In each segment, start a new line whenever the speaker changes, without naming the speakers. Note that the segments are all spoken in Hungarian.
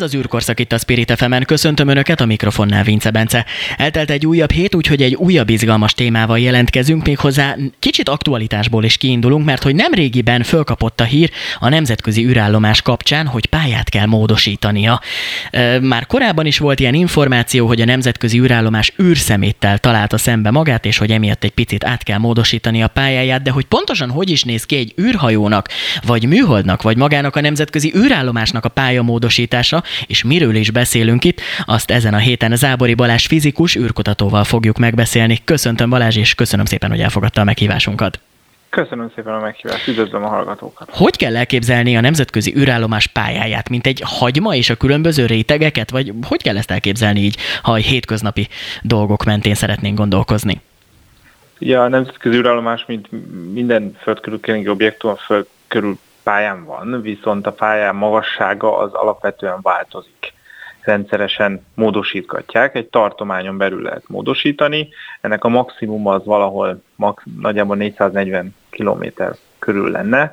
Ez az űrkorszak itt a Spirit fm Köszöntöm Önöket, a mikrofonnál Vince Bence. Eltelt egy újabb hét, úgyhogy egy újabb izgalmas témával jelentkezünk, méghozzá kicsit aktualitásból is kiindulunk, mert hogy nem régiben fölkapott a hír a nemzetközi űrállomás kapcsán, hogy pályát kell módosítania. Már korábban is volt ilyen információ, hogy a nemzetközi űrállomás űrszeméttel találta szembe magát, és hogy emiatt egy picit át kell módosítani a pályáját, de hogy pontosan hogy is néz ki egy űrhajónak, vagy műholdnak, vagy magának a nemzetközi űrállomásnak a pályamódosítása, és miről is beszélünk itt, azt ezen a héten Zábori Balázs fizikus űrkutatóval fogjuk megbeszélni. Köszöntöm Balázs, és köszönöm szépen, hogy elfogadta a meghívásunkat.
Köszönöm szépen a meghívást, üdvözlöm a hallgatókat.
Hogy kell elképzelni a nemzetközi űrállomás pályáját, mint egy hagyma és a különböző rétegeket, vagy hogy kell ezt elképzelni így, ha a hétköznapi dolgok mentén szeretnénk gondolkozni?
Ja, a nemzetközi űrállomás, mint minden föld körül objektum, a föld körül pályán van, viszont a pályán magassága az alapvetően változik. Rendszeresen módosítgatják, egy tartományon belül lehet módosítani, ennek a maximum az valahol max, nagyjából 440 km körül lenne,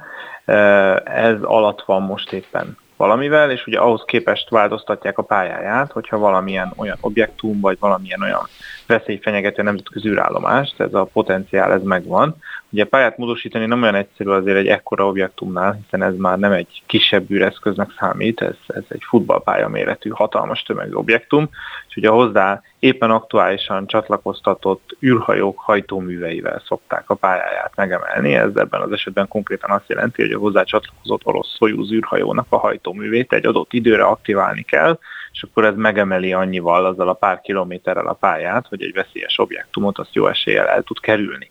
ez alatt van most éppen valamivel, és ugye ahhoz képest változtatják a pályáját, hogyha valamilyen olyan objektum, vagy valamilyen olyan veszély fenyegető nemzetközi űrállomást, ez a potenciál, ez megvan. Ugye pályát módosítani nem olyan egyszerű azért egy ekkora objektumnál, hiszen ez már nem egy kisebb űreszköznek számít, ez, ez egy futballpálya méretű hatalmas tömegű objektum, és ugye hozzá éppen aktuálisan csatlakoztatott űrhajók hajtóműveivel szokták a pályáját megemelni. Ez ebben az esetben konkrétan azt jelenti, hogy a hozzá csatlakozott orosz Soyuz űrhajónak a hajtóművét egy adott időre aktiválni kell, és akkor ez megemeli annyival azzal a pár kilométerrel a pályát, hogy egy veszélyes objektumot azt jó eséllyel el tud kerülni.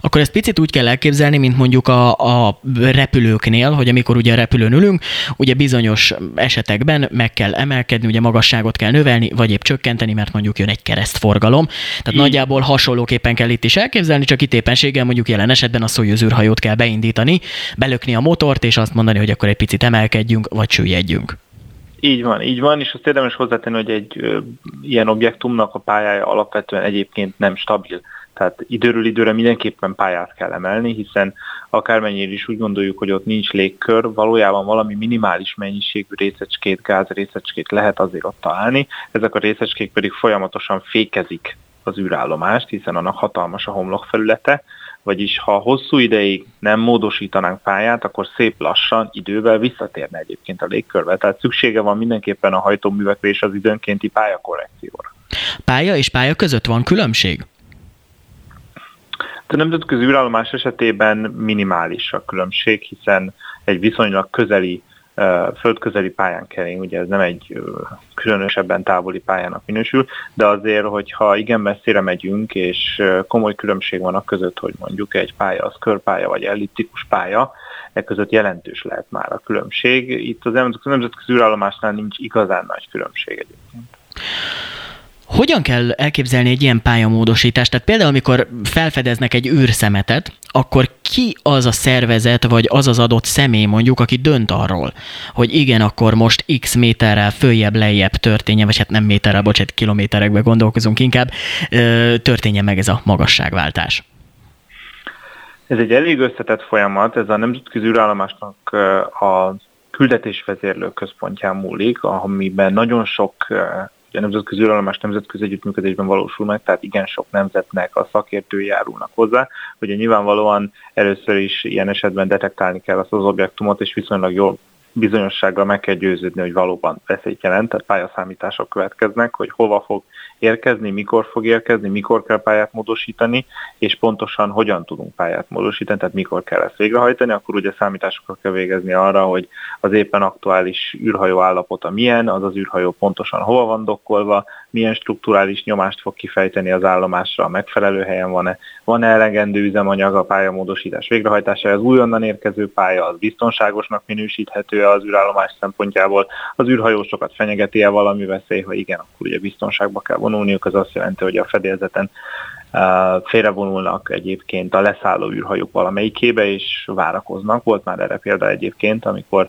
Akkor ezt picit úgy kell elképzelni, mint mondjuk a, a repülőknél, hogy amikor ugye a repülőn ülünk, ugye bizonyos esetekben meg kell emelkedni, ugye magasságot kell növelni, vagy épp csökkenteni, mert mondjuk jön egy keresztforgalom. Tehát mm. nagyjából hasonlóképpen kell itt is elképzelni, csak itt éppenséggel mondjuk jelen esetben a Soyuz űrhajót kell beindítani, belökni a motort, és azt mondani, hogy akkor egy picit emelkedjünk, vagy süllyedjünk.
Így van, így van, és azt érdemes hozzátenni, hogy egy ö, ilyen objektumnak a pályája alapvetően egyébként nem stabil. Tehát időről időre mindenképpen pályát kell emelni, hiszen akármennyire is úgy gondoljuk, hogy ott nincs légkör, valójában valami minimális mennyiségű részecskét, gázrészecskét lehet azért ott találni. Ezek a részecskék pedig folyamatosan fékezik az űrállomást, hiszen annak hatalmas a homlokfelülete, vagyis ha hosszú ideig nem módosítanánk pályát, akkor szép lassan idővel visszatérne egyébként a légkörbe. Tehát szüksége van mindenképpen a hajtóművekre és az időnkénti pályakorrekcióra.
Pálya és pálya között van különbség?
A nemzetközi űrállomás esetében minimális a különbség, hiszen egy viszonylag közeli földközeli pályán kering, ugye ez nem egy különösebben távoli pályának minősül, de azért, hogyha igen messzire megyünk, és komoly különbség van a között, hogy mondjuk egy pálya az körpálya vagy elliptikus pálya, e között jelentős lehet már a különbség. Itt az nemzetközi űrállomásnál nincs igazán nagy különbség egyébként.
Hogyan kell elképzelni egy ilyen pályamódosítást? Tehát például, amikor felfedeznek egy űrszemetet, akkor ki az a szervezet, vagy az az adott személy mondjuk, aki dönt arról, hogy igen, akkor most x méterrel följebb, lejjebb történjen, vagy hát nem méterrel, bocsánat, kilométerekbe gondolkozunk inkább, történje meg ez a magasságváltás?
Ez egy elég összetett folyamat, ez a nemzetközi űrállomásnak a küldetésvezérlő központján múlik, amiben nagyon sok a nemzetközi űrállomás nemzetközi együttműködésben valósul meg, tehát igen sok nemzetnek a szakértői járulnak hozzá, hogy nyilvánvalóan először is ilyen esetben detektálni kell azt az objektumot, és viszonylag jól bizonyossággal meg kell győződni, hogy valóban veszélyt jelent, tehát pályaszámítások következnek, hogy hova fog érkezni, mikor fog érkezni, mikor kell pályát módosítani, és pontosan hogyan tudunk pályát módosítani, tehát mikor kell ezt végrehajtani, akkor ugye számításokat kell végezni arra, hogy az éppen aktuális űrhajó állapota milyen, az az űrhajó pontosan hova van dokkolva, milyen strukturális nyomást fog kifejteni az állomásra, a megfelelő helyen van-e, van-e elegendő üzemanyag a pályamódosítás végrehajtására, az újonnan érkező pálya az biztonságosnak minősíthető az űrállomás szempontjából, az űrhajósokat fenyegeti-e valami veszély, ha igen, akkor ugye biztonságba kell vonulniuk, az azt jelenti, hogy a fedélzeten félrevonulnak egyébként a leszálló űrhajók valamelyikébe, és várakoznak. Volt már erre példa egyébként, amikor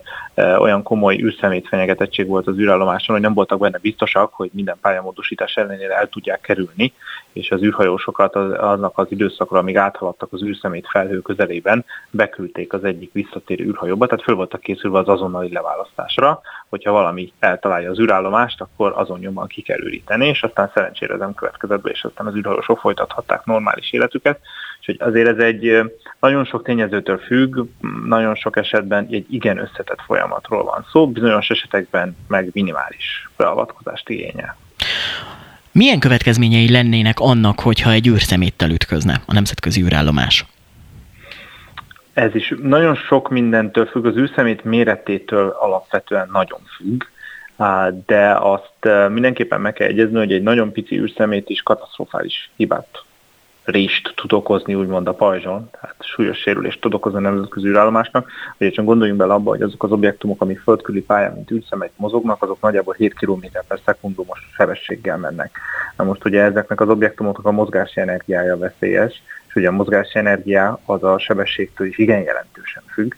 olyan komoly űrszemét fenyegetettség volt az űrállomáson, hogy nem voltak benne biztosak, hogy minden pályamódosítás ellenére el tudják kerülni, és az űrhajósokat az, aznak az időszakra, amíg áthaladtak az űrszemét felhő közelében, beküldték az egyik visszatérő űrhajóba, tehát föl voltak készülve az azonnali leválasztásra, hogyha valami eltalálja az űrállomást, akkor azon nyomban ki kell üríteni, és aztán szerencsére nem következett be, és aztán az űrhajósok folytathatták normális életüket. Úgyhogy azért ez egy nagyon sok tényezőtől függ, nagyon sok esetben egy igen összetett folyamatról van szó, bizonyos esetekben meg minimális beavatkozást igényel.
Milyen következményei lennének annak, hogyha egy űrszeméttel ütközne a nemzetközi űrállomás?
Ez is nagyon sok mindentől függ, az űrszemét méretétől alapvetően nagyon függ, de azt mindenképpen meg kell egyezni, hogy egy nagyon pici űrszemét is katasztrofális hibát rést tud okozni, úgymond a pajzson, tehát súlyos sérülést tud okozni a nemzetközi űrállomásnak, vagy csak gondoljunk bele abba, hogy azok az objektumok, amik földküli pályán, mint űrszemek mozognak, azok nagyjából 7 km per szekundumos sebességgel mennek. Na most ugye ezeknek az objektumoknak a mozgási energiája veszélyes, és ugye a mozgási energia az a sebességtől is igen jelentősen függ.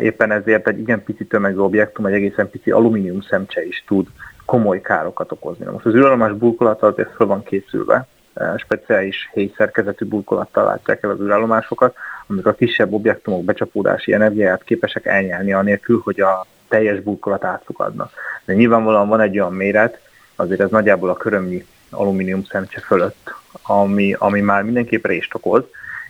Éppen ezért egy igen pici tömegű objektum, egy egészen pici alumínium szemcse is tud komoly károkat okozni. Na most az űrállomás burkolata azért fel van készülve, speciális héjszerkezetű burkolattal látják el az űrállomásokat, amik a kisebb objektumok becsapódási energiáját képesek elnyelni anélkül, hogy a teljes burkolat átszukadna. De nyilvánvalóan van egy olyan méret, azért ez nagyjából a körömnyi alumínium szemcse fölött, ami, ami már mindenképp rést okoz,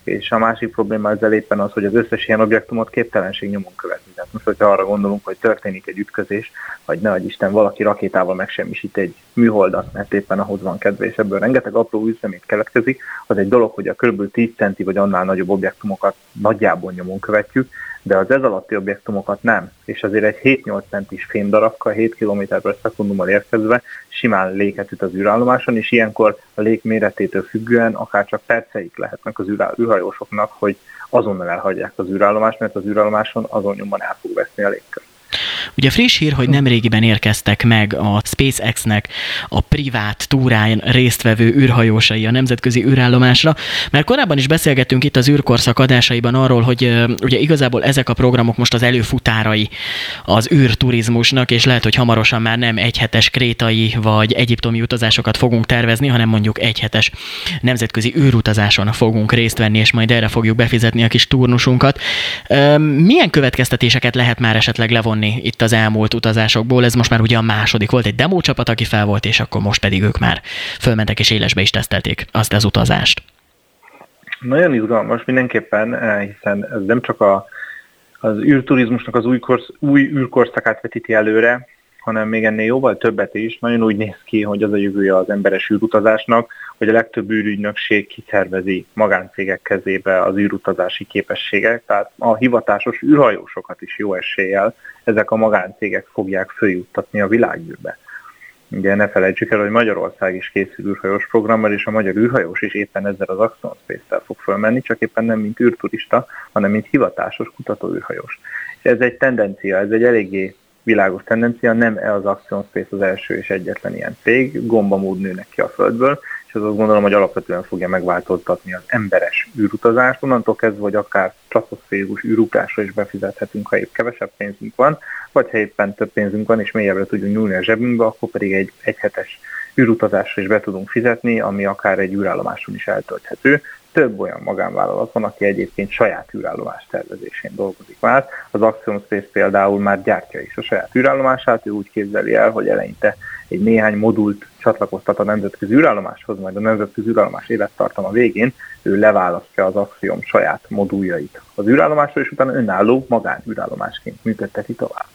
és a másik probléma ezzel éppen az, hogy az összes ilyen objektumot képtelenség nyomon követni. Tehát most, hogyha arra gondolunk, hogy történik egy ütközés, vagy ne hogy Isten valaki rakétával megsemmisít egy műholdat, mert éppen ahhoz van kedve, és ebből rengeteg apró üzemét keletkezik, az egy dolog, hogy a kb. 10 centi vagy annál nagyobb objektumokat nagyjából nyomon követjük, de az ez alatti objektumokat nem. És azért egy 7-8 centis fémdarabka 7 km per szekundummal érkezve simán léket üt az űrállomáson, és ilyenkor a lég méretétől függően akár csak perceik lehetnek az űrhajósoknak, hogy azonnal elhagyják az űrállomást, mert az űrállomáson azon nyomban el fog veszni a légkör.
Ugye friss hír, hogy nem régiben érkeztek meg a SpaceX-nek a privát túráján résztvevő űrhajósai a nemzetközi űrállomásra, mert korábban is beszélgettünk itt az űrkorszak adásaiban arról, hogy ugye igazából ezek a programok most az előfutárai az űrturizmusnak, és lehet, hogy hamarosan már nem egyhetes krétai vagy egyiptomi utazásokat fogunk tervezni, hanem mondjuk egyhetes nemzetközi űrutazáson fogunk részt venni, és majd erre fogjuk befizetni a kis turnusunkat. Milyen következtetéseket lehet már esetleg levonni itt az elmúlt utazásokból. Ez most már ugye a második volt, egy demo csapat, aki fel volt, és akkor most pedig ők már fölmentek és élesbe is tesztelték azt az utazást.
Nagyon izgalmas mindenképpen, eh, hiszen ez nem csak a, az űrturizmusnak az új, korsz, új űrkorszakát vetíti előre, hanem még ennél jóval többet is. Nagyon úgy néz ki, hogy az a jövője az emberes űrutazásnak, hogy a legtöbb űrügynökség kiszervezi magáncégek kezébe az űrutazási képességek, tehát a hivatásos űrhajósokat is jó eséllyel ezek a magáncégek fogják följuttatni a világűrbe. Ugye ne felejtsük el, hogy Magyarország is készül űrhajós programmal, és a magyar űrhajós is éppen ezzel az Axiom Space-tel fog fölmenni, csak éppen nem mint űrturista, hanem mint hivatásos kutatóűrhajós. És ez egy tendencia, ez egy eléggé világos tendencia, nem e az Axiom Space az első és egyetlen ilyen cég, gombamód nőnek ki a Földből, és az azt gondolom, hogy alapvetően fogja megváltoztatni az emberes űrutazást, onnantól kezdve, hogy akár stratoszférikus űrugrásra is befizethetünk, ha épp kevesebb pénzünk van, vagy ha éppen több pénzünk van, és mélyebbre tudjunk nyúlni a zsebünkbe, akkor pedig egy egyhetes űrutazásra is be tudunk fizetni, ami akár egy űrállomáson is eltölthető. Több olyan magánvállalat van, aki egyébként saját űrállomás tervezésén dolgozik már. Az Axiom Space például már gyártja is a saját űrállomását, ő úgy képzeli el, hogy eleinte egy néhány modult csatlakoztat a nemzetközi űrállomáshoz, majd a nemzetközi űrállomás élettartama végén ő leválasztja az Axiom saját moduljait az űrállomásról, és utána önálló űrállomásként működteti tovább.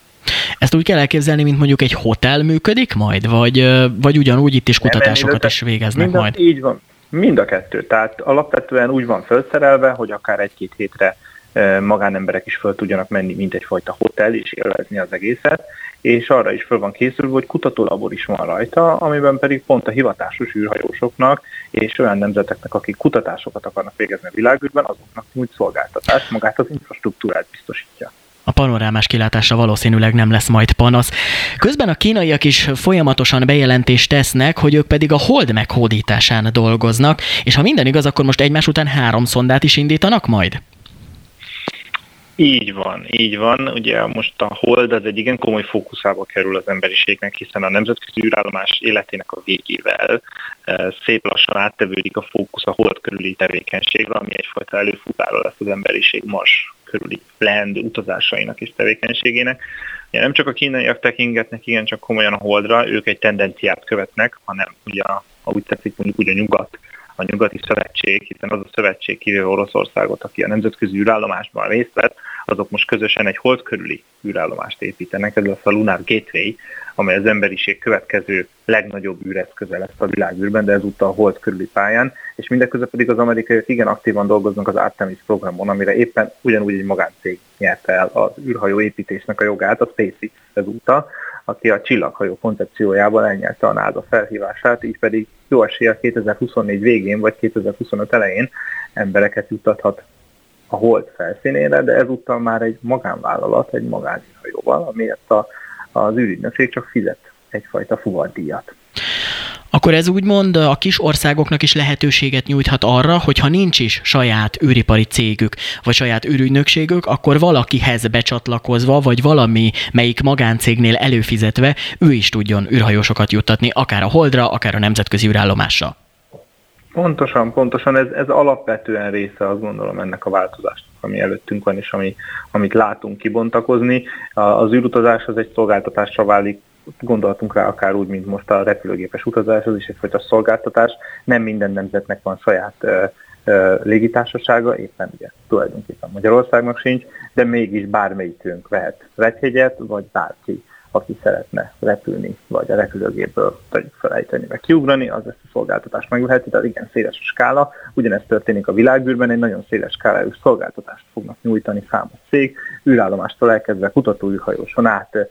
Ezt úgy kell elképzelni, mint mondjuk egy hotel működik majd, vagy, vagy ugyanúgy itt is kutatásokat is végeznek majd?
Így van, mind a kettő. Tehát alapvetően úgy van felszerelve, hogy akár egy-két hétre magánemberek is föl tudjanak menni, mint egyfajta hotel, és élvezni az egészet, és arra is föl van készülve, hogy kutatólabor is van rajta, amiben pedig pont a hivatásos űrhajósoknak és olyan nemzeteknek, akik kutatásokat akarnak végezni a világűrben, azoknak úgy szolgáltatást, magát az infrastruktúrát biztosítja.
A panorámás kilátásra valószínűleg nem lesz majd panasz. Közben a kínaiak is folyamatosan bejelentést tesznek, hogy ők pedig a hold meghódításán dolgoznak, és ha minden igaz, akkor most egymás után három szondát is indítanak majd?
Így van, így van. Ugye most a hold az egy igen komoly fókuszába kerül az emberiségnek, hiszen a nemzetközi űrállomás életének a végével e, szép lassan áttevődik a fókusz a hold körüli tevékenységre, ami egyfajta előfutára lesz az emberiség Mars körüli planned utazásainak és tevékenységének. Ugye nem csak a kínaiak tekingetnek igen csak komolyan a holdra, ők egy tendenciát követnek, hanem ugye, ha úgy tetszik mondjuk úgy a nyugat a nyugati szövetség, hiszen az a szövetség kivéve Oroszországot, aki a nemzetközi űrállomásban részt vett, azok most közösen egy hold körüli űrállomást építenek, ez lesz a Lunar Gateway, amely az emberiség következő legnagyobb űreszköze lesz a világűrben, de ezúttal a hold körüli pályán, és mindeközben pedig az amerikaiak igen aktívan dolgoznak az Artemis programon, amire éppen ugyanúgy egy magáncég nyerte el az űrhajó építésnek a jogát, a SpaceX ezúttal, aki a csillaghajó koncepciójában elnyerte a NASA felhívását, így pedig jó esélye 2024 végén vagy 2025 elején embereket juttathat a hold felszínére, de ezúttal már egy magánvállalat, egy magánhajóval, amiért a, az űrügynökség csak fizet egyfajta fuvardíjat.
Akkor ez úgymond a kis országoknak is lehetőséget nyújthat arra, hogy ha nincs is saját űripari cégük, vagy saját űrügynökségük, akkor valakihez becsatlakozva, vagy valami melyik magáncégnél előfizetve, ő is tudjon űrhajósokat juttatni, akár a Holdra, akár a nemzetközi űrállomásra.
Pontosan, pontosan. Ez, ez alapvetően része, azt gondolom, ennek a változásnak, ami előttünk van, és ami, amit látunk kibontakozni. Az űrutazás az egy szolgáltatásra válik gondoltunk rá akár úgy, mint most a repülőgépes utazás, az is egyfajta szolgáltatás. Nem minden nemzetnek van saját légitársasága, éppen ugye tulajdonképpen Magyarországnak sincs, de mégis bármelyikünk vehet vegyhegyet, vagy bárki aki szeretne repülni, vagy a repülőgépből tegyük felejteni, meg kiugrani, az ezt a szolgáltatást megveheti, tehát igen, széles a skála. Ugyanezt történik a világűrben, egy nagyon széles skálájú szolgáltatást fognak nyújtani számos cég, űrállomástól elkezdve kutatóűrhajóson át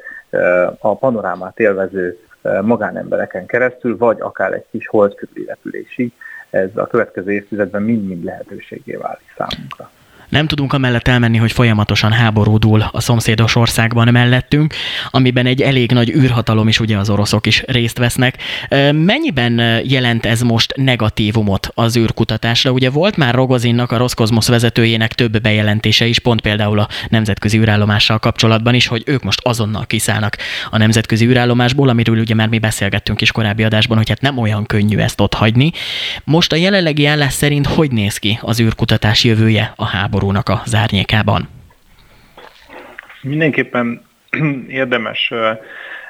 a panorámát élvező magánembereken keresztül, vagy akár egy kis holdkörüli repülésig, ez a következő évtizedben mind-mind lehetőségé válik számunkra.
Nem tudunk amellett elmenni, hogy folyamatosan háborúdul a szomszédos országban mellettünk, amiben egy elég nagy űrhatalom is, ugye az oroszok is részt vesznek. Mennyiben jelent ez most negatívumot az űrkutatásra? Ugye volt már Rogozinnak, a Roszkozmosz vezetőjének több bejelentése is, pont például a nemzetközi űrállomással kapcsolatban is, hogy ők most azonnal kiszállnak a nemzetközi űrállomásból, amiről ugye már mi beszélgettünk is korábbi adásban, hogy hát nem olyan könnyű ezt ott hagyni. Most a jelenlegi állás szerint hogy néz ki az űrkutatás jövője a háború? Háborúnak a zárnyékában?
Mindenképpen érdemes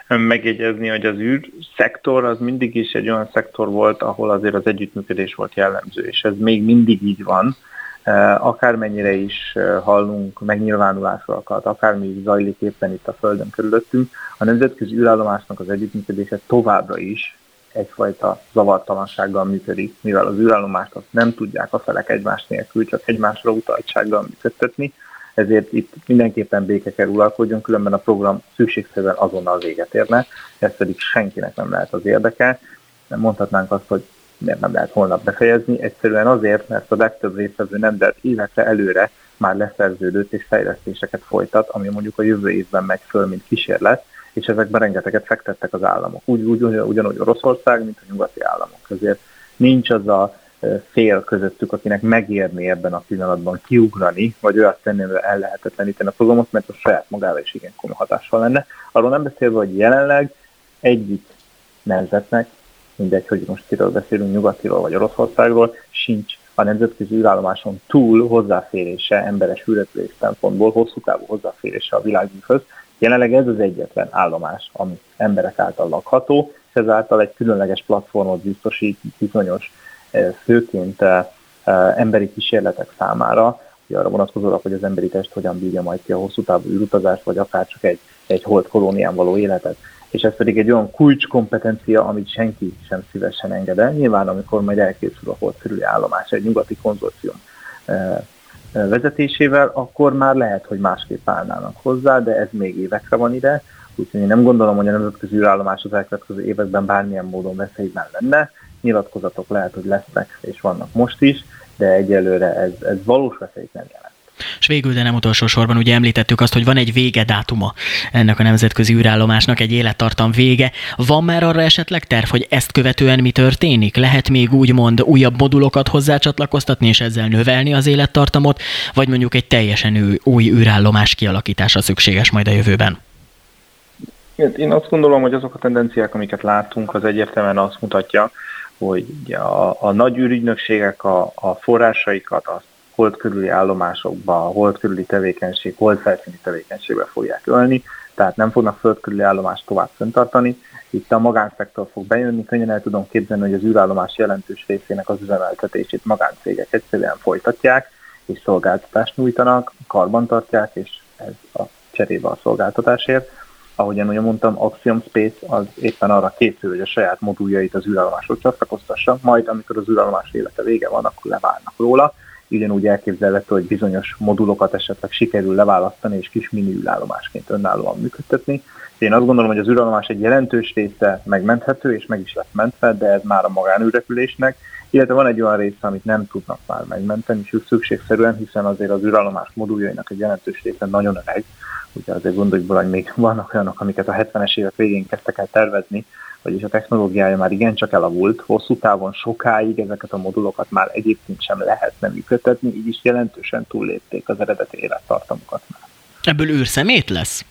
megjegyezni, hogy az űrszektor az mindig is egy olyan szektor volt, ahol azért az együttműködés volt jellemző, és ez még mindig így van. Akármennyire is hallunk megnyilvánulásokat, akármi is zajlik éppen itt a Földön körülöttünk, a nemzetközi űrállomásnak az együttműködése továbbra is egyfajta zavartalansággal működik, mivel az űrállomást azt nem tudják a felek egymás nélkül, csak egymásra utaltsággal működtetni, ezért itt mindenképpen béke kell uralkodjon, különben a program szükségszerűen azonnal véget érne, ez pedig senkinek nem lehet az érdeke. Mondhatnánk azt, hogy miért nem lehet holnap befejezni, egyszerűen azért, mert a legtöbb résztvevő nem, de évekre előre már leszerződött és fejlesztéseket folytat, ami mondjuk a jövő évben megy föl, mint kísérlet, és ezekben rengeteget fektettek az államok. Úgy, úgy ugyanúgy Oroszország, mint a nyugati államok. Ezért nincs az a fél közöttük, akinek megérni ebben a pillanatban kiugrani, vagy olyat tenni, hogy ellehetetleníteni a programot, mert a saját magára is igen komoly hatással lenne. Arról nem beszélve, hogy jelenleg egyik nemzetnek, mindegy, hogy most kiről beszélünk, nyugatiról vagy Oroszországról, sincs a nemzetközi űrállomáson túl hozzáférése emberes űrrepülés szempontból, hosszú távú hozzáférése a világűrhöz, Jelenleg ez az egyetlen állomás, ami emberek által lakható, és ezáltal egy különleges platformot biztosít bizonyos eh, főként eh, eh, emberi kísérletek számára, hogy arra vonatkozólag, hogy az emberi test hogyan bírja majd ki a hosszú távú űrutazást, vagy akár csak egy, egy hold kolónián való életet. És ez pedig egy olyan kulcskompetencia, amit senki sem szívesen enged el. Nyilván, amikor majd elkészül a hold körüli állomás, egy nyugati konzorcium vezetésével, akkor már lehet, hogy másképp állnának hozzá, de ez még évekre van ide, úgyhogy én nem gondolom, hogy a nemzetközi űrállomás az elkövetkező években bármilyen módon veszélyben lenne. Nyilatkozatok lehet, hogy lesznek, és vannak most is, de egyelőre ez, ez valós veszélyt nem jelent.
És végül, de nem utolsó sorban ugye említettük azt, hogy van egy vége dátuma ennek a nemzetközi űrállomásnak, egy élettartam vége. Van már arra esetleg terv, hogy ezt követően mi történik? Lehet még úgymond újabb modulokat hozzácsatlakoztatni és ezzel növelni az élettartamot, vagy mondjuk egy teljesen új űrállomás kialakítása szükséges majd a jövőben?
Én azt gondolom, hogy azok a tendenciák, amiket látunk, az egyértelműen azt mutatja, hogy a, a nagy űrügynökségek a, a forrásaikat a hold körüli állomásokba, hold körüli tevékenység, hold felszíni tevékenységbe fogják ölni, tehát nem fognak föld körüli állomást tovább fenntartani. Itt a magánszektor fog bejönni, könnyen el tudom képzelni, hogy az űrállomás jelentős részének az üzemeltetését magáncégek egyszerűen folytatják, és szolgáltatást nyújtanak, karbantartják, és ez a cserébe a szolgáltatásért ahogyan ugye mondtam, Axiom Space az éppen arra készül, hogy a saját moduljait az űrállomáshoz csatlakoztassa, majd amikor az űrállomás élete vége van, akkor leválnak róla. Ugyanúgy elképzelhető, hogy bizonyos modulokat esetleg sikerül leválasztani és kis mini űrállomásként önállóan működtetni. Én azt gondolom, hogy az űrállomás egy jelentős része megmenthető, és meg is lesz mentve, de ez már a magánűrepülésnek, illetve van egy olyan része, amit nem tudnak már megmenteni, és szükségszerűen, hiszen azért az űrállomás moduljainak egy jelentős része nagyon öreg, Ugye azért gondoljuk hogy még vannak olyanok, amiket a 70-es évek végén kezdtek el tervezni, vagyis a technológiája már igencsak elavult, hosszú távon sokáig ezeket a modulokat már egyébként sem lehetne működtetni, így is jelentősen túllépték az eredeti élettartamokat már.
Ebből űrszemét lesz?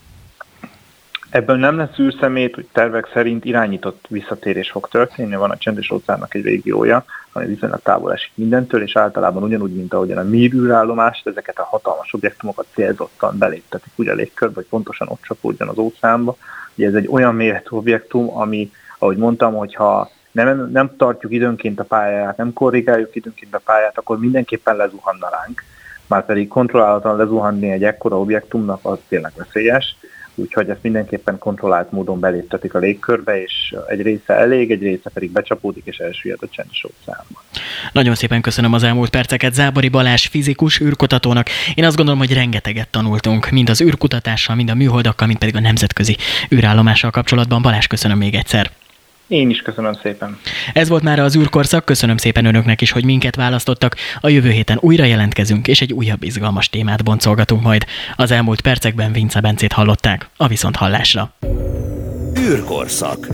Ebből nem lesz űrszemét, hogy tervek szerint irányított visszatérés fog történni. Van a csendes óceánnak egy régiója, ami viszonylag távol esik mindentől, és általában ugyanúgy, mint ahogyan a mi űrállomást, ezeket a hatalmas objektumokat célzottan beléptetik ugye a légkörbe, hogy pontosan ott csapódjon az óceánba. Ugye ez egy olyan méretű objektum, ami, ahogy mondtam, hogyha nem, nem tartjuk időnként a pályát, nem korrigáljuk időnként a pályát, akkor mindenképpen lezuhanna ránk. Már pedig kontrollálatlan lezuhanni egy ekkora objektumnak az tényleg veszélyes úgyhogy ezt mindenképpen kontrollált módon beléptetik a légkörbe, és egy része elég, egy része pedig becsapódik és elsüllyed a csendes óceánba.
Nagyon szépen köszönöm az elmúlt perceket Zábori Balázs fizikus űrkutatónak. Én azt gondolom, hogy rengeteget tanultunk, mind az űrkutatással, mind a műholdakkal, mind pedig a nemzetközi űrállomással kapcsolatban. Balázs, köszönöm még egyszer.
Én is köszönöm szépen.
Ez volt már az űrkorszak, köszönöm szépen önöknek is, hogy minket választottak. A jövő héten újra jelentkezünk, és egy újabb izgalmas témát boncolgatunk majd. Az elmúlt percekben Vince Bencét hallották, a viszont hallásra.
űrkorszak.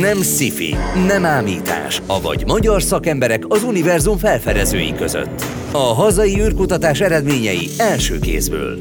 Nem szifi, nem ámítás, avagy magyar szakemberek az univerzum felfedezői között. A hazai űrkutatás eredményei első kézből.